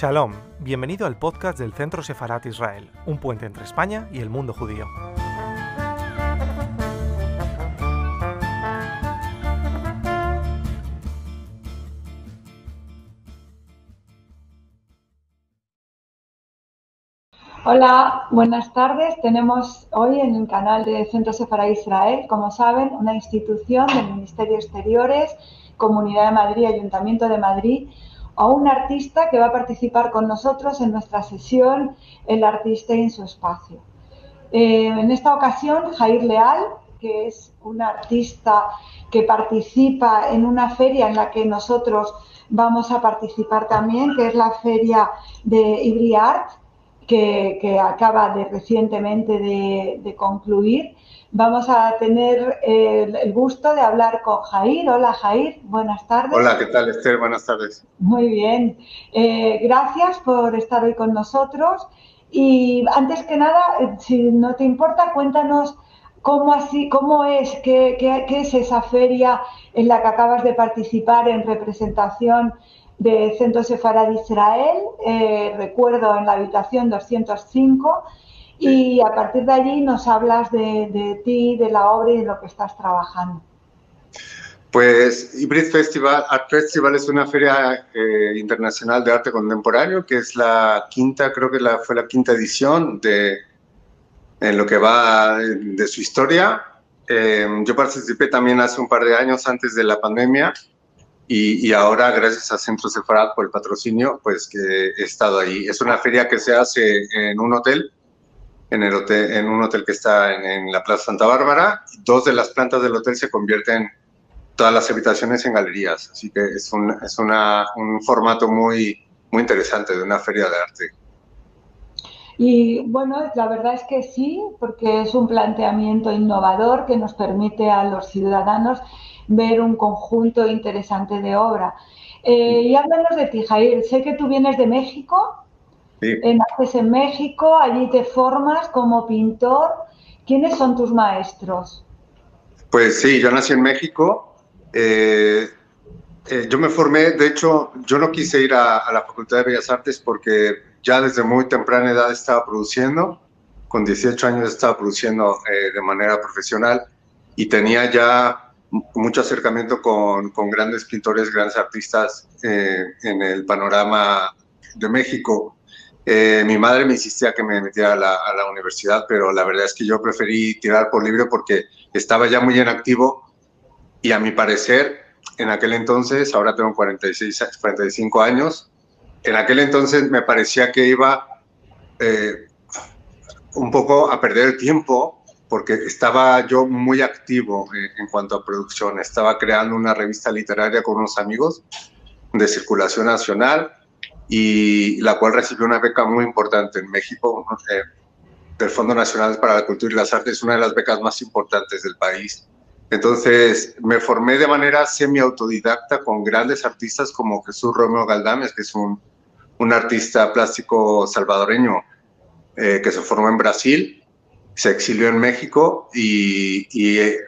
Shalom, bienvenido al podcast del Centro Sefarat Israel, un puente entre España y el mundo judío. Hola, buenas tardes. Tenemos hoy en el canal de Centro Sefarat Israel, como saben, una institución del Ministerio de Exteriores, Comunidad de Madrid, Ayuntamiento de Madrid, a un artista que va a participar con nosotros en nuestra sesión El artista en su espacio. Eh, en esta ocasión, Jair Leal, que es un artista que participa en una feria en la que nosotros vamos a participar también, que es la feria de Ibri Art, que, acaba de recientemente de concluir Vamos a tener el, gusto de hablar con Jair. Hola Jair, buenas tardes. Hola, ¿qué tal Esther? Buenas tardes. Muy bien. Eh, gracias por estar hoy con nosotros. Y antes que nada, eh, si no te importa, cuéntanos cómo, así, cómo es, qué, qué, es esa feria en la que acabas de participar en representación de Centro Sefarad Israel. Eh, recuerdo en la habitación 205 y a partir de allí nos hablas de, ti, de la obra y de lo que estás trabajando. Pues Hybrid Festival, Art Festival es una feria eh, internacional de arte contemporáneo que es la quinta, creo que la, fue la quinta edición de en lo que va de su historia. Eh, yo participé también hace un par de años antes de la pandemia y, y, ahora gracias a Centro Sefarad por el patrocinio, pues que he estado ahí. Es una feria que se hace en un hotel en, el hotel, en un hotel que está en, la Plaza Santa Bárbara. Dos de las plantas del hotel se convierten todas las habitaciones en galerías, así que es un, es una, un formato muy, muy interesante de una feria de arte. Y bueno, la verdad es que sí, porque es un planteamiento innovador que nos permite a los ciudadanos ver un conjunto interesante de obra. Eh, y háblanos de ti, Jair. Sé que tú vienes de México Naces en México, allí te formas como pintor. ¿Quiénes son tus maestros? Pues sí, yo nací en México. Eh, eh, yo me formé, de hecho, yo no quise ir a, la Facultad de Bellas Artes porque ya desde muy temprana edad estaba produciendo. Con 18 años estaba produciendo eh, de manera profesional y tenía ya mucho acercamiento con, con grandes pintores, grandes artistas en el panorama de México. Eh, mi madre me insistía que me metiera a la, universidad, pero la verdad es que yo preferí tirar por libre porque estaba ya muy en activo y a mi parecer, en aquel entonces, ahora tengo 46, 45 años, en aquel entonces me parecía que iba eh, un poco a perder el tiempo porque estaba yo muy activo eh, en cuanto a producción. Estaba creando una revista literaria con unos amigos de circulación nacional y la cual recibió una beca muy importante en México eh, del Fondo Nacional para la Cultura y las Artes, una de las becas más importantes del país. Entonces me formé de manera semi-autodidacta con grandes artistas como Jesús Romeo Galdames, que es un, un artista plástico salvadoreño eh, que se formó en Brasil, se exilió en México y, eh,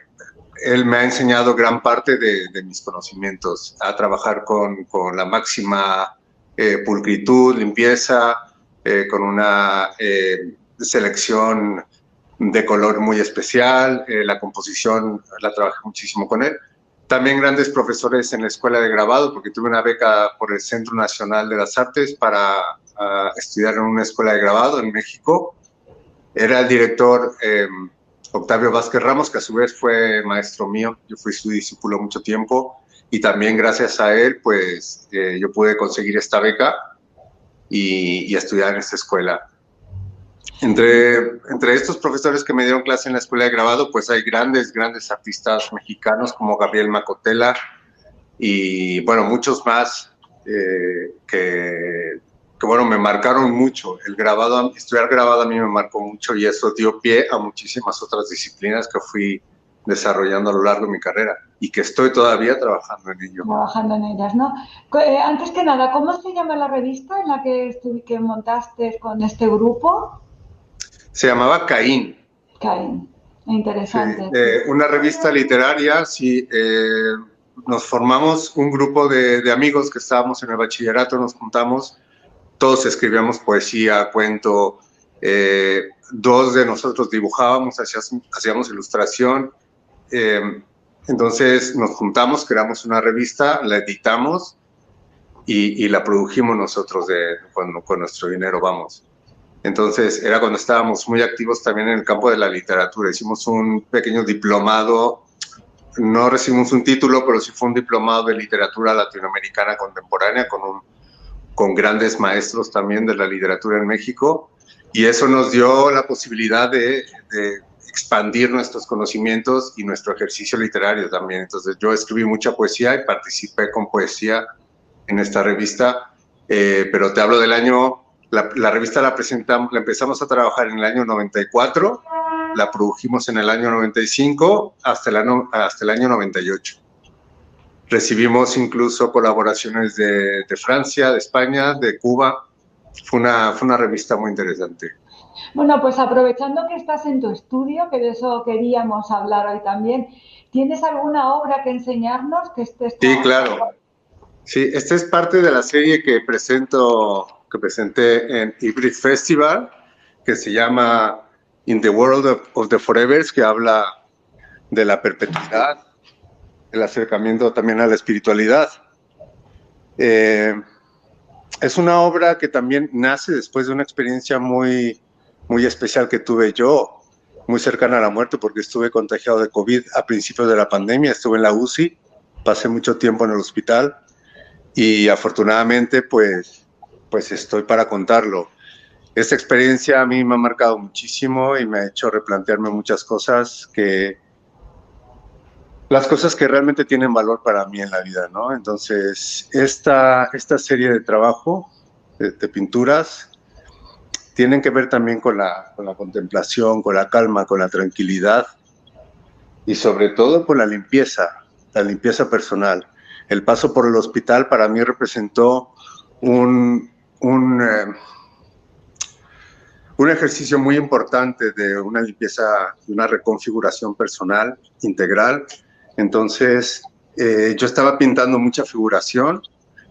él me ha enseñado gran parte de, mis conocimientos a trabajar con, la máxima eh, pulcritud, limpieza, eh, con una eh, selección de color muy especial, la composición la trabajé muchísimo con él. También grandes profesores en la escuela de grabado, porque tuve una beca por el Centro Nacional de las Artes para estudiar en una escuela de grabado en México. Era el director Octavio Vázquez Ramos, que a su vez fue maestro mío, yo fui su discípulo mucho tiempo y también gracias a él, pues eh, yo pude conseguir esta beca y, estudiar en esta escuela. Entre, entre estos profesores que me dieron clase en la escuela de grabado, pues hay grandes, grandes artistas mexicanos como Gabriel Macotela y, bueno, muchos más eh, que, que, bueno, me marcaron mucho. El grabado, estudiar grabado a mí me marcó mucho y eso dio pie a muchísimas otras disciplinas que fui desarrollando a lo largo de mi carrera y que estoy todavía trabajando en ello. Trabajando en ellas, ¿no? Eh, antes que nada, ¿cómo se llama la revista en la que, que montaste con este grupo? Se llamaba Caín. Caín, interesante. Eh, una revista literaria, sí. Eh, nos formamos un grupo de, de, amigos que estábamos en el bachillerato, nos juntamos todos escribíamos poesía, cuento, eh, dos de nosotros dibujábamos, hacíamos, hacíamos ilustración. Eh, entonces nos juntamos, creamos una revista, la editamos y, la produjimos nosotros de, con, con, nuestro dinero, vamos. Entonces era cuando estábamos muy activos también en el campo de la literatura. Hicimos un pequeño diplomado, no recibimos un título, pero sí fue un diplomado de literatura latinoamericana contemporánea con, un, con grandes maestros también de la literatura en México. Y eso nos dio la posibilidad de, de expandir nuestros conocimientos y nuestro ejercicio literario también. Entonces yo escribí mucha poesía y participé con poesía en esta revista, eh, pero te hablo del año, la, revista la presentamos, la empezamos a trabajar en el año 94, la produjimos en el año 95 hasta el año, hasta el año 98. Recibimos incluso colaboraciones de, de Francia, de España, de Cuba. Fue una, fue una revista muy interesante. Bueno, pues aprovechando que estás en tu estudio, que de eso queríamos hablar hoy también, ¿tienes alguna obra que enseñarnos que estés Sí, claro. Sí, esta es parte de la serie que presento, que presenté en Hybrid Festival, que se llama In the World of, the Forevers, que habla de la perpetuidad, el acercamiento también a la espiritualidad. Eh, es una obra que también nace después de una experiencia muy, muy especial que tuve yo, muy cercana a la muerte, porque estuve contagiado de COVID a principios de la pandemia, estuve en la UCI, pasé mucho tiempo en el hospital y afortunadamente pues, pues estoy para contarlo. Esta experiencia a mí me ha marcado muchísimo y me ha hecho replantearme muchas cosas que las cosas que realmente tienen valor para mí en la vida, ¿no? Entonces, esta, esta serie de trabajo, de, pinturas, tienen que ver también con la, con la contemplación, con la calma, con la tranquilidad y sobre todo con la limpieza, la limpieza personal el paso por el hospital para mí representó un, un, eh, un ejercicio muy importante de una limpieza, una reconfiguración personal integral. Entonces, eh, yo estaba pintando mucha figuración,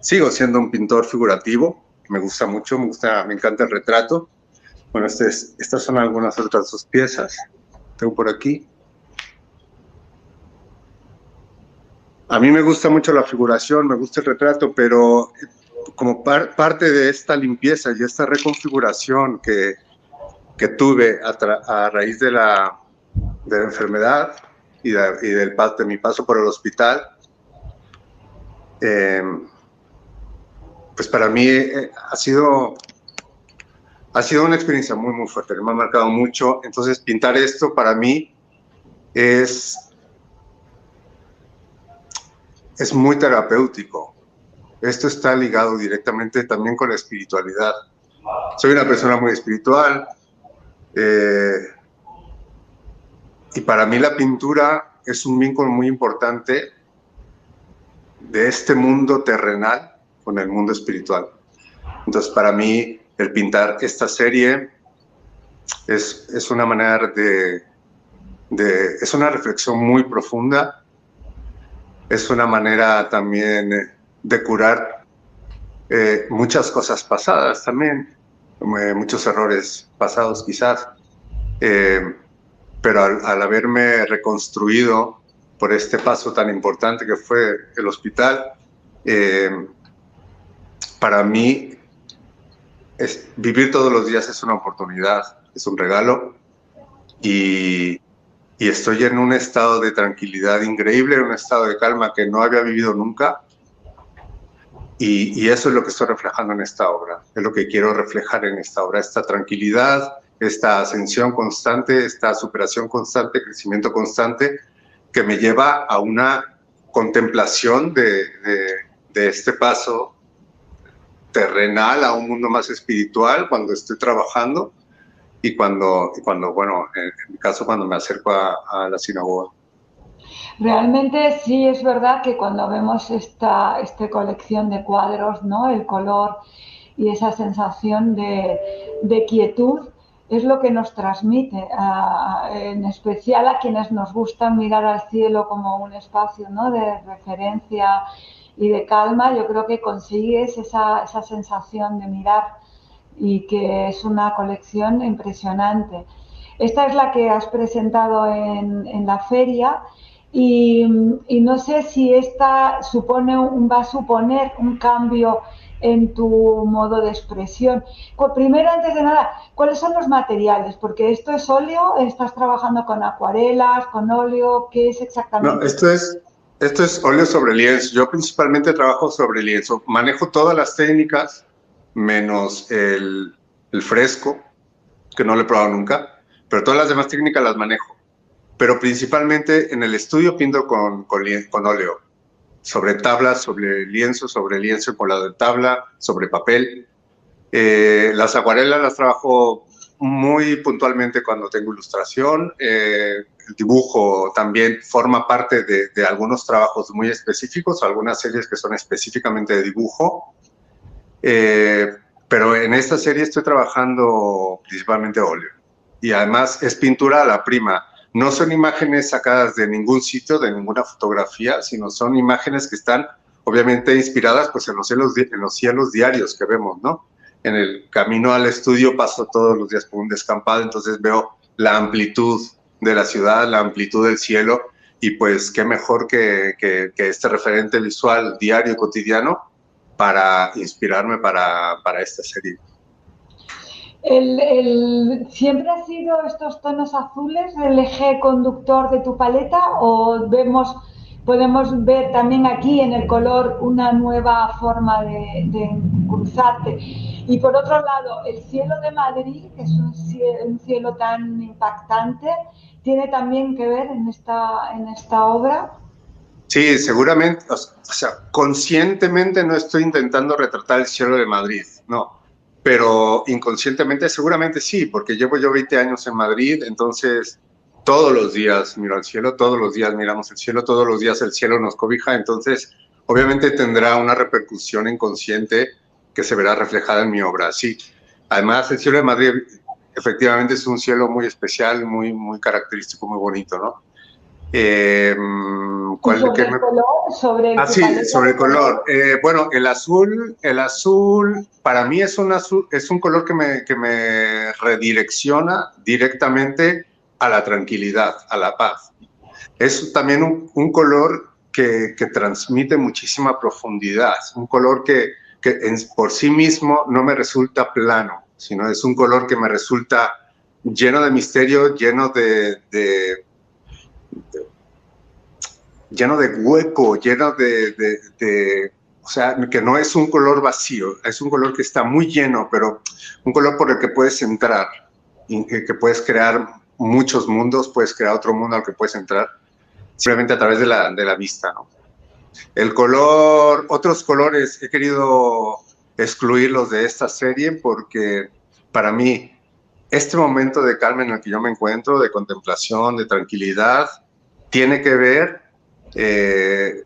sigo siendo un pintor figurativo, me gusta mucho, me, gusta, me encanta el retrato. Bueno, este estas son algunas otras dos piezas. Tengo por aquí. A mí me gusta mucho la figuración, me gusta el retrato, pero como parte de esta limpieza y esta reconfiguración que, que tuve a, raíz de la, de la enfermedad y, del, de mi paso por el hospital, em, pues para mí eh, ha sido ha sido una experiencia muy muy fuerte, me ha marcado mucho. Entonces pintar esto para mí es es muy terapéutico. Esto está ligado directamente también con la espiritualidad. Soy una persona muy espiritual eh, y para mí la pintura es un vínculo muy importante de este mundo terrenal con el mundo espiritual. Entonces para mí el pintar esta serie es, es una manera de, es una reflexión muy profunda es una manera también eh, de curar eh, muchas cosas pasadas también, eh, muchos errores pasados quizás, pero al, haberme reconstruido por este paso tan importante que fue el hospital, para mí es, vivir todos los días es una oportunidad, es un regalo y, y estoy en un estado de tranquilidad increíble, en un estado de calma que no había vivido nunca. Y, eso es lo que estoy reflejando en esta obra, es lo que quiero reflejar en esta obra, esta tranquilidad, esta ascensión constante, esta superación constante, crecimiento constante, que me lleva a una contemplación de, este paso terrenal a un mundo más espiritual cuando estoy trabajando y cuando, cuando bueno, en, mi caso, cuando me acerco a, la sinagoga. Realmente sí es verdad que cuando vemos esta, esta colección de cuadros, ¿no? el color y esa sensación de quietud es lo que nos transmite, en especial a quienes nos gusta mirar al cielo como un espacio ¿no? de referencia y de calma, yo creo que consigues esa, esa sensación de mirar y que es una colección impresionante. Esta es la que has presentado en, en la feria y, y, no sé si esta supone un, va a suponer un cambio en tu modo de expresión. Primero, antes de nada, ¿cuáles son los materiales? Porque esto es óleo, estás trabajando con acuarelas, con óleo, ¿qué es exactamente? No, esto es, esto es óleo sobre lienzo. Yo principalmente trabajo sobre lienzo. Manejo todas las técnicas, menos el, fresco, que no lo he probado nunca, pero todas las demás técnicas las manejo. Pero principalmente en el estudio pinto con óleo sobre tabla, sobre lienzo, sobre lienzo con la de tabla, sobre papel. Eh, las acuarelas las trabajo muy puntualmente cuando tengo ilustración. Eh, el dibujo también forma parte de, de, algunos trabajos muy específicos, algunas series que son específicamente de dibujo. Eh, pero en esta serie estoy trabajando principalmente óleo. Y además es pintura a la prima no son imágenes sacadas de ningún sitio, de ninguna fotografía, sino son imágenes que están obviamente inspiradas pues, en, los cielos, en los cielos diarios que vemos, ¿no? En el camino al estudio paso todos los días por un descampado, entonces veo la amplitud de la ciudad, la amplitud del cielo, y pues qué mejor que, que, este referente visual diario, cotidiano, para inspirarme para, para esta serie. El, el, ¿Siempre ha sido estos tonos azules el eje conductor de tu paleta o vemos, podemos ver también aquí en el color una nueva forma de, de cruzarte? Y por otro lado, el cielo de Madrid, que es un cielo, un cielo tan impactante, ¿tiene también que ver en esta, en esta obra? Sí, seguramente, o sea, conscientemente no estoy intentando retratar el cielo de Madrid, no pero inconscientemente seguramente sí, porque llevo yo 20 años en Madrid, entonces todos los días miro al cielo, todos los días miramos el cielo, todos los días el cielo nos cobija, entonces obviamente tendrá una repercusión inconsciente que se verá reflejada en mi obra. Sí, además el cielo de Madrid efectivamente es un cielo muy especial, muy, muy característico, muy bonito, ¿no? Eh, ¿Cuál, sobre, el color, sobre el ah, sí, sobre el color. Eh, bueno, el azul, el azul para mí es un azul, es un color que me, que me redirecciona directamente a la tranquilidad, a la paz. Es también un, un color que, que, transmite muchísima profundidad, un color que, que en, por sí mismo no me resulta plano, sino es un color que me resulta lleno de misterio, lleno de, de lleno de hueco, lleno de, de, de, o sea, que no es un color vacío, es un color que está muy lleno, pero un color por el que puedes entrar, y que puedes crear muchos mundos, puedes crear otro mundo al que puedes entrar, simplemente a través de la, de la vista, ¿no? El color, otros colores, he querido excluirlos de esta serie porque para mí este momento de calma en el que yo me encuentro, de contemplación, de tranquilidad, tiene que ver eh,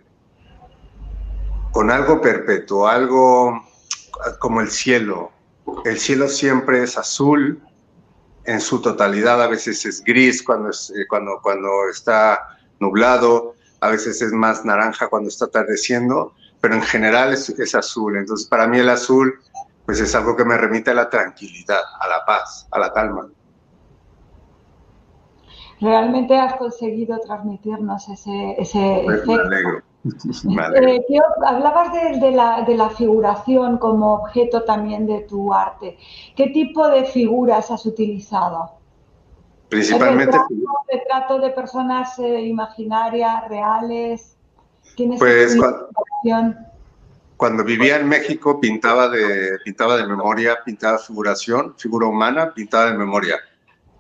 con algo perpetuo, algo como el cielo. El cielo siempre es azul en su totalidad, a veces es gris cuando, es, eh, cuando, cuando está nublado, a veces es más naranja cuando está atardeciendo, pero en general es, es azul. Entonces, para mí el azul pues es algo que me remite a la tranquilidad, a la paz, a la calma realmente has conseguido transmitirnos ese, ese pues efecto. Me alegro. Me alegro. Eh, tío, hablabas de, de, la, de, la, figuración como objeto también de tu arte. ¿Qué tipo de figuras has utilizado? Principalmente. ¿Retrato, retrato de personas eh, imaginarias, reales? ¿Tienes pues cuando, cuando, vivía en México pintaba de, pintaba de memoria, pintaba figuración, figura humana, pintaba de memoria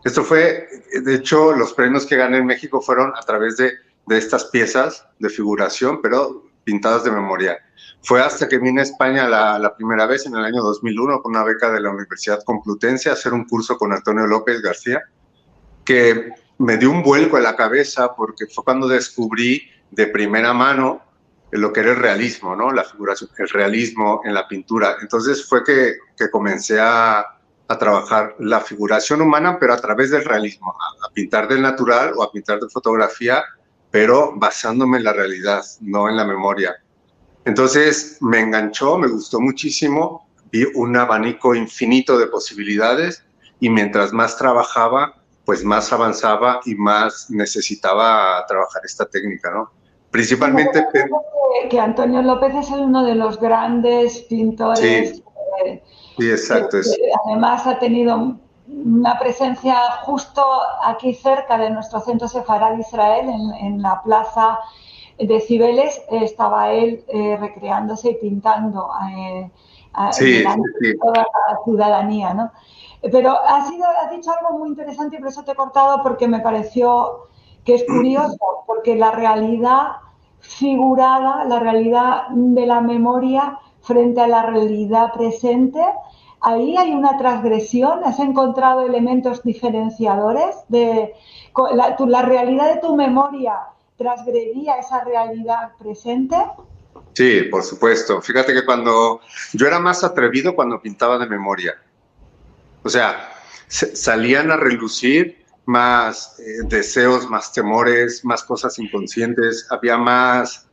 esto fue, de hecho, los premios que gané en México fueron a través de, estas piezas de figuración, pero pintadas de memoria. Fue hasta que vine a España la, la, primera vez, en el año 2001, con una beca de la Universidad Complutense, a hacer un curso con Antonio López García, que me dio un vuelco en la cabeza porque fue cuando descubrí de primera mano lo que era el realismo, ¿no? La figuración, el realismo en la pintura. Entonces fue que, que comencé a, a trabajar la figuración humana, pero a través del realismo, a, a, pintar del natural o a pintar de fotografía, pero basándome en la realidad, no en la memoria. Entonces me enganchó, me gustó muchísimo, vi un abanico infinito de posibilidades y mientras más trabajaba, pues más avanzaba y más necesitaba trabajar esta técnica, ¿no? Principalmente... Que, Antonio López es uno de los grandes pintores. Sí, exacto. además ha tenido una presencia justo aquí cerca de nuestro centro Sefarad Israel, en, la plaza de Cibeles, estaba él eh, recreándose y pintando eh, a, toda la ciudadanía, ¿no? Pero has, sido, has dicho algo muy interesante y por eso te he cortado porque me pareció que es curioso, porque la realidad figurada, la realidad de la memoria frente a la realidad presente, ahí hay una transgresión, has encontrado elementos diferenciadores de la, realidad de tu memoria transgredía esa realidad presente. Sí, por supuesto. Fíjate que cuando yo era más atrevido cuando pintaba de memoria. O sea, salían a relucir más eh, deseos, más temores, más cosas inconscientes, había más,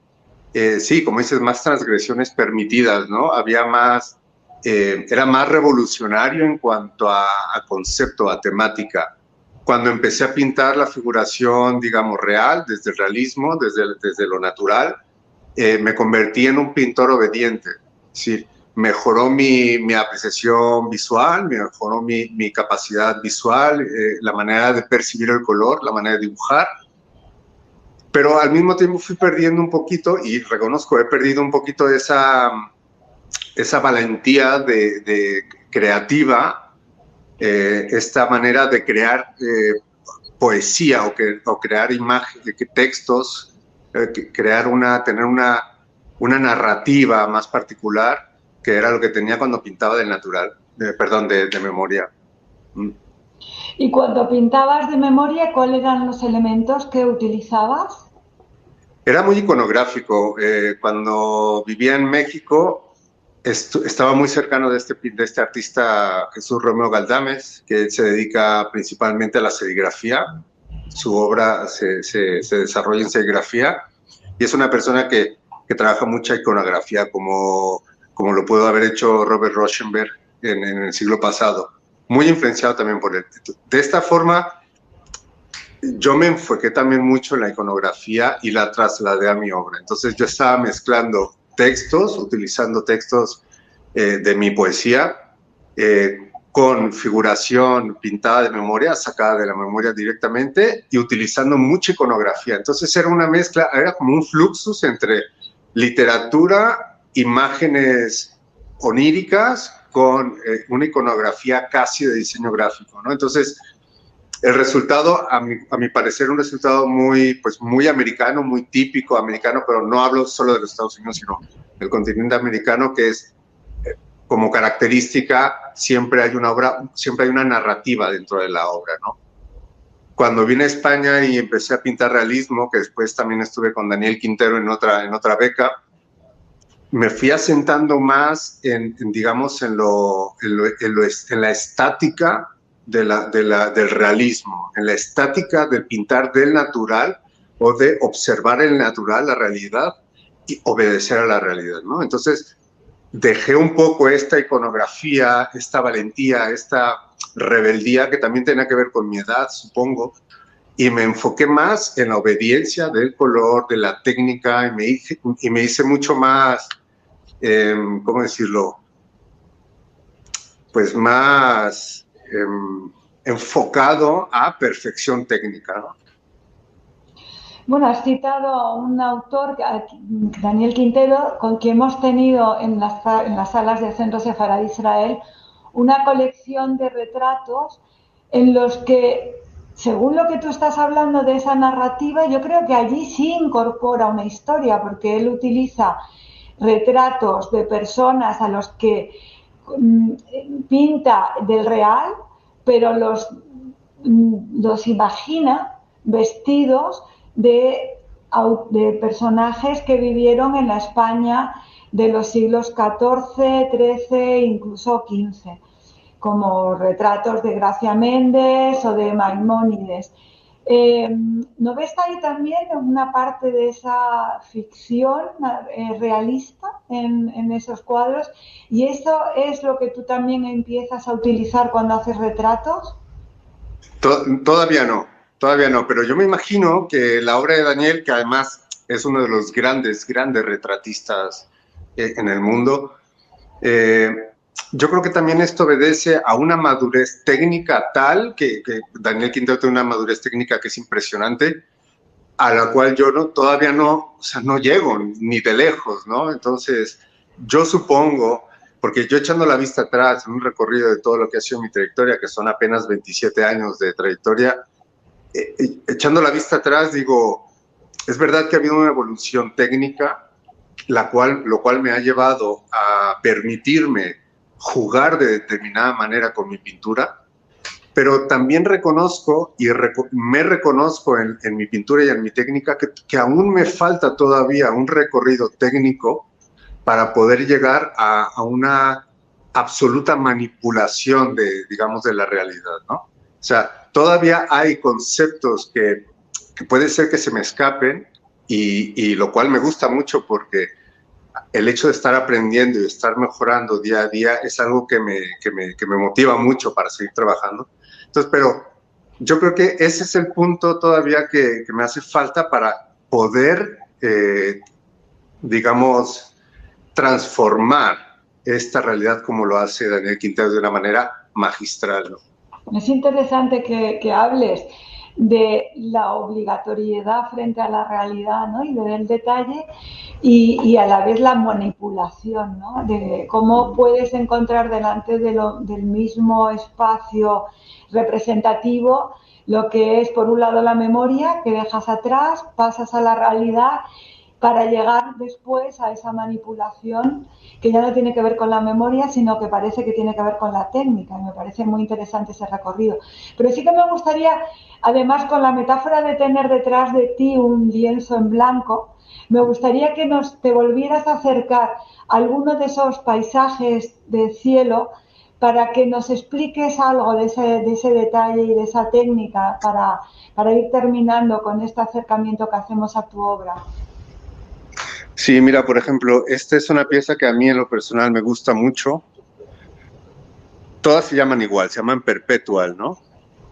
eh, sí, como dices, más transgresiones permitidas, ¿no? Había más, eh, era más revolucionario en cuanto a, concepto, a temática. Cuando empecé a pintar la figuración, digamos, real, desde el realismo, desde, desde lo natural, me convertí en un pintor obediente. Sí, mejoró mi, mi, apreciación visual, mejoró mi, mi capacidad visual, eh, la manera de percibir el color, la manera de dibujar. Pero al mismo tiempo fui perdiendo un poquito, y reconozco, he perdido un poquito esa, esa valentía de, creativa, eh, esta manera de crear eh, poesía o, crear imágenes, textos, crear una, tener una, una narrativa más particular que era lo que tenía cuando pintaba del natural, perdón, de, memoria. Mm. ¿Y cuando pintabas de memoria, cuáles eran los elementos que utilizabas? Era muy iconográfico. Eh, cuando vivía en México, estaba muy cercano de este, de este artista Jesús Romeo Galdames, que se dedica principalmente a la serigrafía. Su obra se, se, desarrolla en serigrafía y es una persona que, que trabaja mucha iconografía como como lo pudo haber hecho Robert Rauschenberg en, el siglo pasado, muy influenciado también por él. De esta forma, yo me enfoqué también mucho en la iconografía y la trasladé a mi obra. Entonces yo estaba mezclando textos, utilizando textos eh, de mi poesía, eh, con figuración pintada de memoria, sacada de la memoria directamente y utilizando mucha iconografía. Entonces era una mezcla, era como un fluxus entre literatura imágenes oníricas con eh, una iconografía casi de diseño gráfico, ¿no? Entonces, el resultado, a mi, a mi, parecer, un resultado muy, pues, muy americano, muy típico americano, pero no hablo solo de los Estados Unidos, sino del continente americano, que es eh, como característica, siempre hay una obra, siempre hay una narrativa dentro de la obra, ¿no? Cuando vine a España y empecé a pintar realismo, que después también estuve con Daniel Quintero en otra, en otra beca, me fui asentando más en, digamos, en, lo, en, la estática de la, del realismo, en la estática del pintar del natural o de observar el natural, la realidad, y obedecer a la realidad, ¿no? Entonces, dejé un poco esta iconografía, esta valentía, esta rebeldía que también tenía que ver con mi edad, supongo, y me enfoqué más en la obediencia del color, de la técnica, y me hice, mucho más Em, ¿cómo decirlo? Pues más em, enfocado a perfección técnica. Bueno, has citado a un autor, Daniel Quintero, con quien hemos tenido en las, en las salas del Centro Sefarad de Israel una colección de retratos en los que, según lo que tú estás hablando de esa narrativa, yo creo que allí sí incorpora una historia, porque él utiliza retratos de personas a los que pinta del real, pero los, mm, los imagina vestidos de, de personajes que vivieron en la España de los siglos XIV, XIII, incluso XV, como retratos de Gracia Méndez o de Maimónides. Eh, ¿No ves ahí también una parte de esa ficción eh, realista en, esos cuadros? ¿Y eso es lo que tú también empiezas a utilizar cuando haces retratos? Todavía no, todavía no, pero yo me imagino que la obra de Daniel, que además es uno de los grandes, grandes retratistas eh, en el mundo, yo creo que también esto obedece a una madurez técnica tal que, Daniel Quintero tiene una madurez técnica que es impresionante, a la cual yo no, todavía no, o sea, no llego ni de lejos, ¿no? Entonces, yo supongo, porque yo echando la vista atrás en un recorrido de todo lo que ha sido mi trayectoria, que son apenas 27 años de trayectoria, eh, eh, echando la vista atrás digo, es verdad que ha habido una evolución técnica, la cual, lo cual me ha llevado a permitirme jugar de determinada manera con mi pintura, pero también reconozco y me reconozco en, mi pintura y en mi técnica que, aún me falta todavía un recorrido técnico para poder llegar a, una absoluta manipulación de, digamos, de la realidad, ¿no? O sea, todavía hay conceptos que, puede ser que se me escapen y, y lo cual me gusta mucho porque el hecho de estar aprendiendo y estar mejorando día a día es algo que me, que me, que me motiva mucho para seguir trabajando. Entonces, pero yo creo que ese es el punto todavía que, que me hace falta para poder, eh, digamos, transformar esta realidad como lo hace Daniel Quintero de una manera magistral. Es interesante que, que hables de la obligatoriedad frente a la realidad ¿no? y del detalle y, a la vez la manipulación, ¿no? de cómo puedes encontrar delante de del mismo espacio representativo lo que es por un lado la memoria que dejas atrás, pasas a la realidad para llegar después a esa manipulación que ya no tiene que ver con la memoria, sino que parece que tiene que ver con la técnica. Me parece muy interesante ese recorrido. Pero sí que me gustaría, además con la metáfora de tener detrás de ti un lienzo en blanco, me gustaría que nos te volvieras a acercar a alguno de esos paisajes del cielo para que nos expliques algo de ese, de detalle y de esa técnica para ir terminando con este acercamiento que hacemos a tu obra. Sí, mira, por ejemplo, esta es una pieza que a mí en lo personal me gusta mucho. Todas se llaman igual, se llaman Perpetual, ¿no?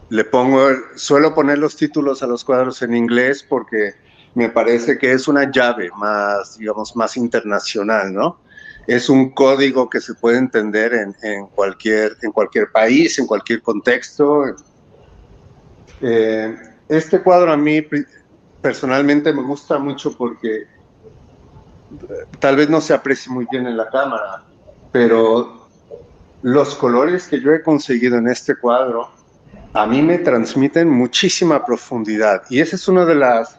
Le pongo, suelo poner los títulos a los cuadros en inglés porque me parece que es una llave más, digamos, más internacional, ¿no? Es un código que se puede entender en, cualquier, en cualquier país, en cualquier contexto. Eh, este cuadro a mí personalmente me gusta mucho porque tal vez no se aprecie muy bien en la cámara, pero los colores que yo he conseguido en este cuadro a mí me transmiten muchísima profundidad y esa es una de las,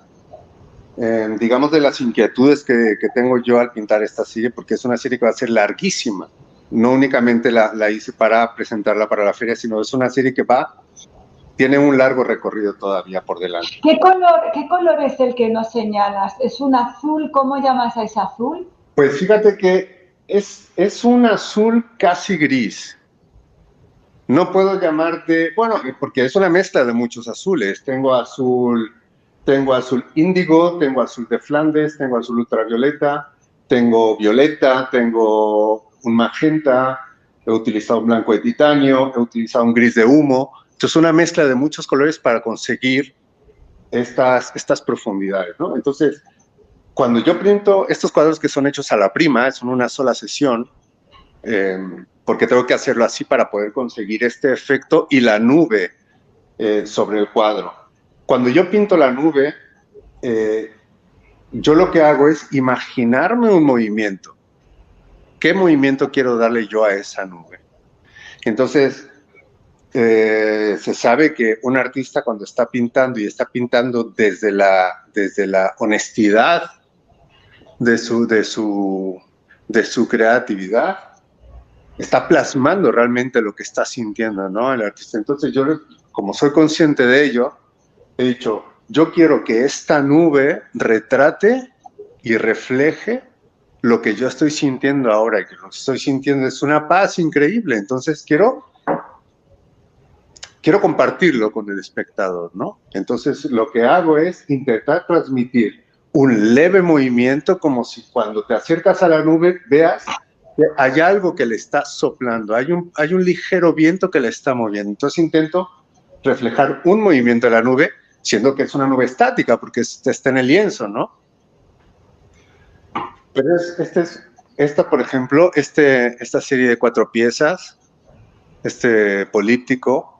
eh, digamos, de las inquietudes que, tengo yo al pintar esta serie, porque es una serie que va a ser larguísima. No únicamente la, la hice para presentarla para la feria, sino es una serie que va tiene un largo recorrido todavía por delante. ¿Qué color, ¿Qué color es el que nos señalas? ¿Es un azul? ¿Cómo llamas a ese azul? Pues fíjate que es, es un azul casi gris. No puedo llamarte, bueno, porque es una mezcla de muchos azules. Tengo azul, tengo azul índigo, tengo azul de Flandes, tengo azul ultravioleta, tengo violeta, tengo un magenta, he utilizado un blanco de titanio, he utilizado un gris de humo. Entonces, una mezcla de muchos colores para conseguir estas, profundidades, ¿no? Entonces, cuando yo pinto estos cuadros que son hechos a la prima, son una sola sesión, em, porque tengo que hacerlo así para poder conseguir este efecto y la nube eh, sobre el cuadro. Cuando yo pinto la nube, eh, yo lo que hago es imaginarme un movimiento. ¿Qué movimiento quiero darle yo a esa nube? Entonces, eh, se sabe que un artista cuando está pintando y está pintando desde la, desde la honestidad de su, de, su, de su creatividad, está plasmando realmente lo que está sintiendo, ¿no? El artista. Entonces yo, como soy consciente de ello, he dicho, yo quiero que esta nube retrate y refleje lo que yo estoy sintiendo ahora, que lo estoy sintiendo es una paz increíble. Entonces quiero quiero compartirlo con el espectador, ¿no? Entonces lo que hago es intentar transmitir un leve movimiento como si cuando te acercas a la nube veas que hay algo que le está soplando, hay un, hay un ligero viento que le está moviendo. Entonces intento reflejar un movimiento de la nube, siendo que es una nube estática porque está en el lienzo, ¿no? Pero es, este es, esta, por ejemplo, este, esta serie de cuatro piezas, este político,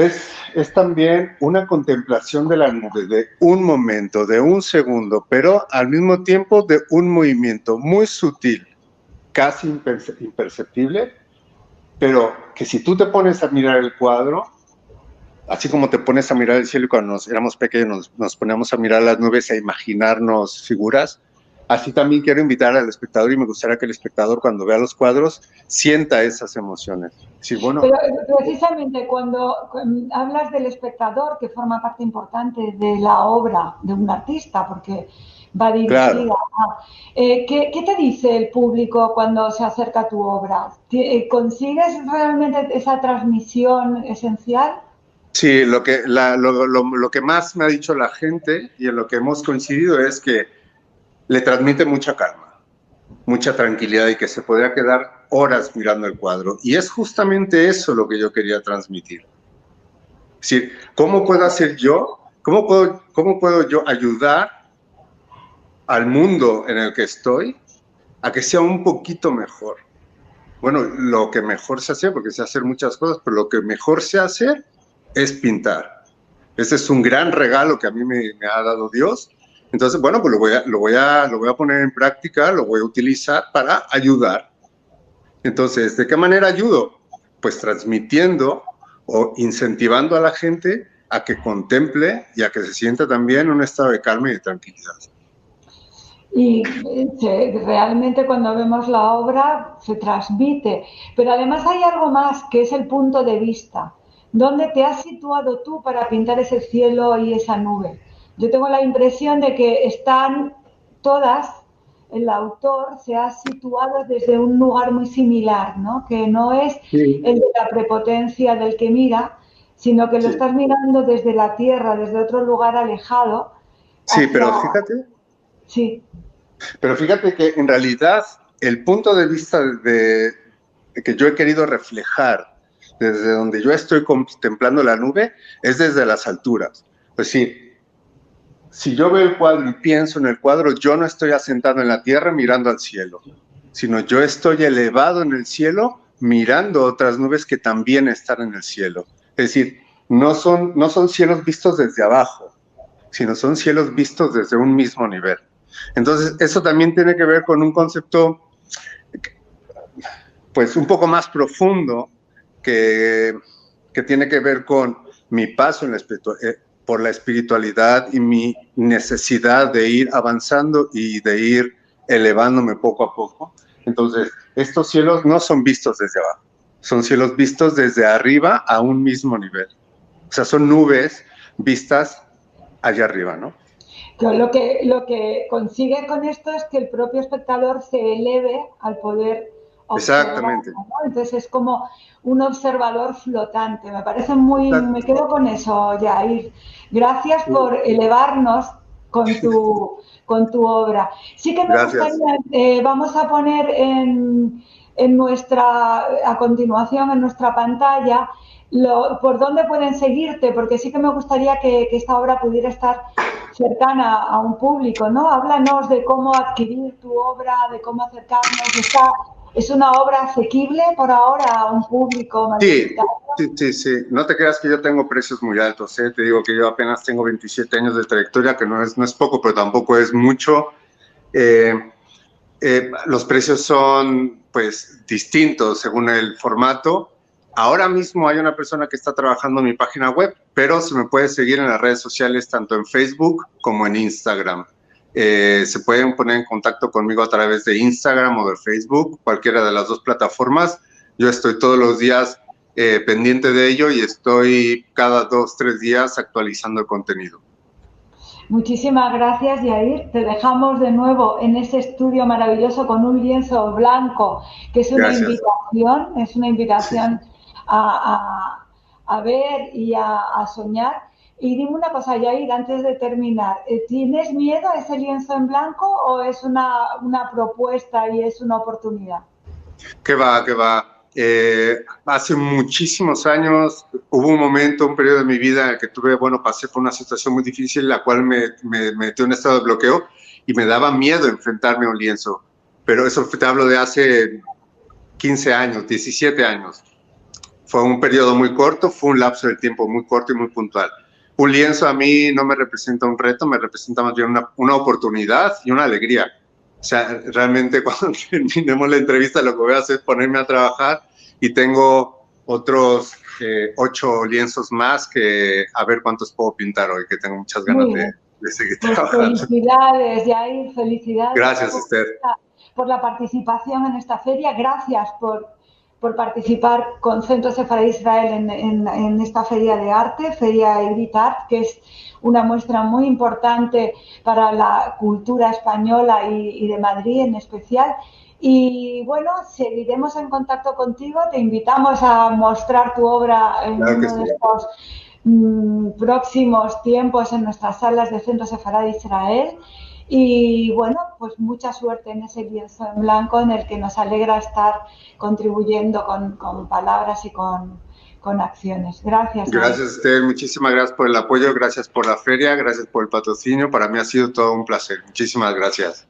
es, también una contemplación de la nube, de un momento, de un segundo, pero al mismo tiempo de un movimiento muy sutil, casi imperceptible, pero que si tú te pones a mirar el cuadro, así como te pones a mirar el cielo cuando nos, éramos pequeños nos, nos poníamos a mirar las nubes e imaginarnos figuras, Así también quiero invitar al espectador y me gustaría que el espectador cuando vea los cuadros sienta esas emociones. Sí, bueno, Pero eh, precisamente cuando, hablas del espectador, que forma parte importante de la obra de un artista, porque va dirigida eh, ¿qué, te dice el público cuando se acerca a tu obra? Eh, ¿Consigues realmente esa transmisión esencial? Sí, lo que, lo, lo que más me ha dicho la gente y en lo que hemos coincidido es que le transmite mucha calma, mucha tranquilidad y que se podría quedar horas mirando el cuadro. Y es justamente eso lo que yo quería transmitir. Es decir, ¿cómo puedo hacer yo? ¿Cómo puedo, cómo puedo yo ayudar al mundo en el que estoy a que sea un poquito mejor? Bueno, lo que mejor se hace, porque se hacer muchas cosas, pero lo que mejor se hace es pintar. Ese es un gran regalo que a mí me ha dado Dios entonces, bueno, pues lo voy, a, lo, voy a, lo voy a poner en práctica, lo voy a utilizar para ayudar. Entonces, ¿de qué manera ayudo? Pues transmitiendo o incentivando a la gente a que contemple y a que se sienta también en un estado de calma y de tranquilidad. Y realmente cuando vemos la obra se transmite, pero además hay algo más que es el punto de vista. ¿Dónde te has situado tú para pintar ese cielo y esa nube? Yo tengo la impresión de que están todas, el autor se ha situado desde un lugar muy similar, ¿no? Que no es el de la prepotencia del que mira, sino que lo estás mirando desde la tierra, desde otro lugar alejado. Sí, pero fíjate. Sí. Pero fíjate que en realidad el punto de vista de, que yo he querido reflejar desde donde yo estoy contemplando la nube es desde las alturas. Pues sí, si yo veo el cuadro y pienso en el cuadro, yo no estoy asentado en la tierra mirando al cielo, sino yo estoy elevado en el cielo mirando otras nubes que también están en el cielo. Es decir, no son, no son cielos vistos desde abajo, sino son cielos vistos desde un mismo nivel. Entonces, eso también tiene que ver con un concepto, pues, un poco más profundo que, que tiene que ver con mi paso en la espiritualidad por la espiritualidad y mi necesidad de ir avanzando y de ir elevándome poco a poco. Entonces, estos cielos no son vistos desde abajo, son cielos vistos desde arriba a un mismo nivel. O sea, son nubes vistas allá arriba, ¿no? lo que, lo que consigue con esto es que el propio espectador se eleve al poder Exactamente. Entonces es como un observador flotante. Me parece muy, me quedo con eso, Jair. Gracias por elevarnos con tu, con tu obra. Sí que me gustaría, eh, vamos a poner en, en, nuestra, a continuación en nuestra pantalla lo, por dónde pueden seguirte, porque sí que me gustaría que, que, esta obra pudiera estar cercana a un público, ¿no? Háblanos de cómo adquirir tu obra, de cómo acercarnos. Está ¿Es una obra asequible por ahora a un público sí, sí, sí, sí. No te creas que yo tengo precios muy altos. ¿eh? Te digo que yo apenas tengo 27 años de trayectoria, que no es, no es poco, pero tampoco es mucho. Eh, eh, los precios son pues distintos según el formato. Ahora mismo hay una persona que está trabajando en mi página web, pero se me puede seguir en las redes sociales tanto en Facebook como en Instagram. Eh, se pueden poner en contacto conmigo a través de Instagram o de Facebook, cualquiera de las dos plataformas. Yo estoy todos los días eh, pendiente de ello y estoy cada dos, tres días actualizando el contenido. Muchísimas gracias, Yair. Te dejamos de nuevo en ese estudio maravilloso con un lienzo blanco, que es una invitación, es una invitación a, ver y a, soñar. Y dime una cosa, Yair, antes de terminar, eh, ¿tienes miedo a ese lienzo en blanco o es una, una propuesta y es una oportunidad? Que va, que va. Eh, hace muchísimos años hubo un momento, un periodo de mi vida en el que tuve, bueno, pasé por una situación muy difícil, la cual me, me, metió en un estado de bloqueo y me daba miedo enfrentarme a un lienzo. Pero eso te hablo de hace 15 años, 17 años. Fue un periodo muy corto, fue un lapso de tiempo muy corto y muy puntual. Un lienzo a mí no me representa un reto, me representa más bien una, una oportunidad y una alegría o sea, realmente cuando terminemos la entrevista lo que voy a hacer es ponerme a trabajar y tengo otros eh, ocho lienzos más que a ver cuántos puedo pintar hoy, que tengo muchas ganas de, seguir pues trabajando. Felicidades, Jair, felicidades. Gracias, Esther. Por la participación en esta feria, gracias por, por participar con Centro Sefaradí Israel en, en, en, esta feria de arte, Feria Edit Art, que es una muestra muy importante para la cultura española y, de Madrid en especial. Y bueno, seguiremos en contacto contigo, te invitamos a mostrar tu obra en uno de estos mm, próximos tiempos en nuestras salas de Centro Sefarad Israel. Y bueno, pues mucha suerte en ese lienzo en blanco en el que nos alegra estar contribuyendo con, con palabras y con, con acciones. Gracias. Gracias, Esther. Muchísimas gracias por el apoyo, gracias por la feria, gracias por el patrocinio. Para mí ha sido todo un placer. Muchísimas gracias.